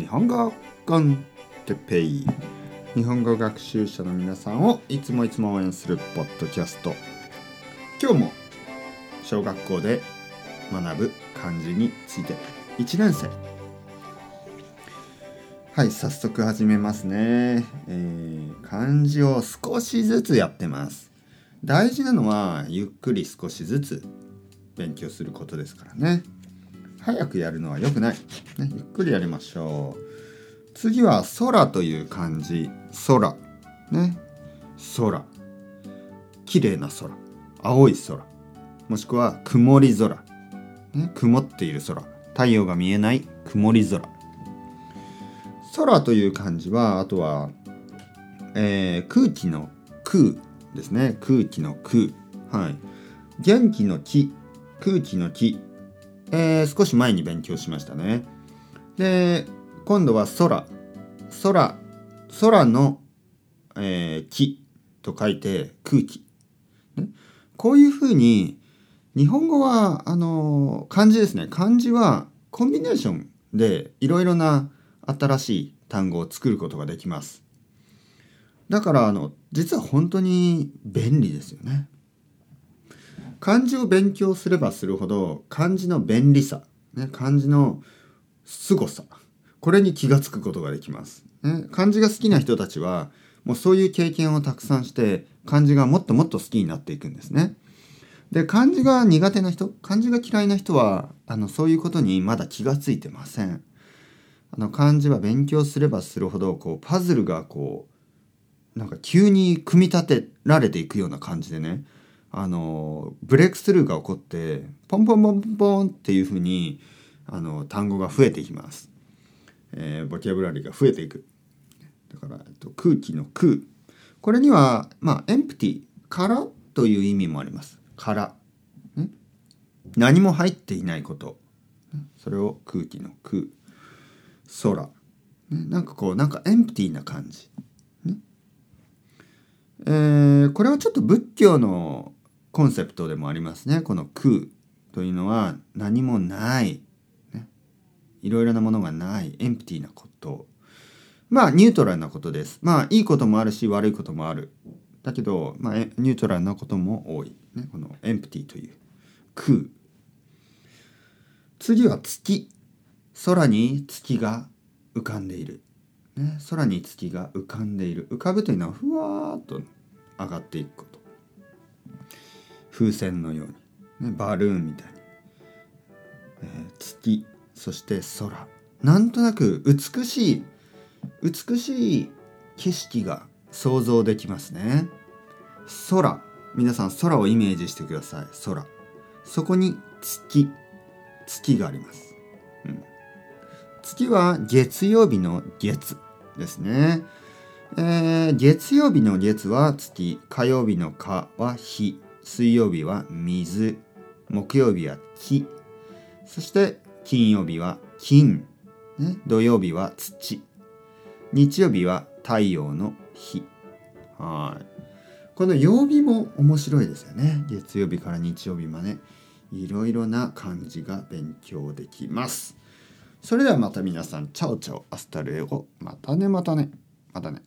日本語コンテペイ。日本語学習者の皆さんをいつもいつも応援するポッドキャスト。今日も小学校で学ぶ漢字について。1年生。はい早速始めますね、えー、漢字を少しずつやってます。大事なのはゆっくり少しずつ勉強することですからね。早くやるのは良くない、ね、ゆっくりやりましょう。次は空という漢字。空。ね。空。綺麗な空。青い空。もしくは曇り空、ね、曇っている空。太陽が見えない。曇り空。空という漢字はあとは、えー、空気の空ですね。空気の空。はい。元気の気。空気の気。えー、少し前に勉強しましたね。で、今度は空。空。空の、えー、気と書いて空気。ね、こういうふうに、日本語は、あのー、漢字ですね。漢字はコンビネーションでいろいろな新しい単語を作ることができます。だから、あの、実は本当に便利ですよね。漢字を勉強すればするほど漢字の便利さ、ね、漢字の凄さこれに気が付くことができます、ね。漢字が好きな人たちはもうそういう経験をたくさんして漢字がもっともっと好きになっていくんですね。で漢字が苦手な人漢字が嫌いな人はあのそういうことにまだ気が付いてません。あの漢字は勉強すればするほどこうパズルがこうなんか急に組み立てられていくような感じでねあのブレイクスルーが起こってポンポンポンポンっていうふうにあの単語が増えていきます、えー、ボキャブラリーが増えていく。だから、えっと、空気の空。これにはまあエンプティ空という意味もあります。空、何も入っていないこと。それを空気の空。空、なんかこうなんかエンプティな感じ、えー、これはちょっと仏教のコンセプトでもありますね。この空というのは何もない、ね、いろいろなものがないエンプティなこと。まあニュートラルなことです。まあいいこともあるし悪いこともある。だけど、まあ、ニュートラルなことも多い、ね、このエンプティという空。次は月。空に月が浮かんでいる、ね、空に月が浮かんでいる。浮かぶというのはふわーっと上がっていく風船のように、ね、バルーンみたいに、えー、月そして空。なんとなく美しい美しい景色が想像できますね。空。皆さん空をイメージしてください。空。そこに月。月があります、うん、月は月曜日の月ですね、えー、月曜日の月は月火曜日の火は日水曜日は水木曜日は木。そして金曜日は金、ね、土曜日は土。日曜日は太陽の日。はい。この曜日も面白いですよね。月曜日から日曜日まで。いろいろな漢字が勉強できます。それではまた皆さん ciao ciao hasta luego またねまたね。またね。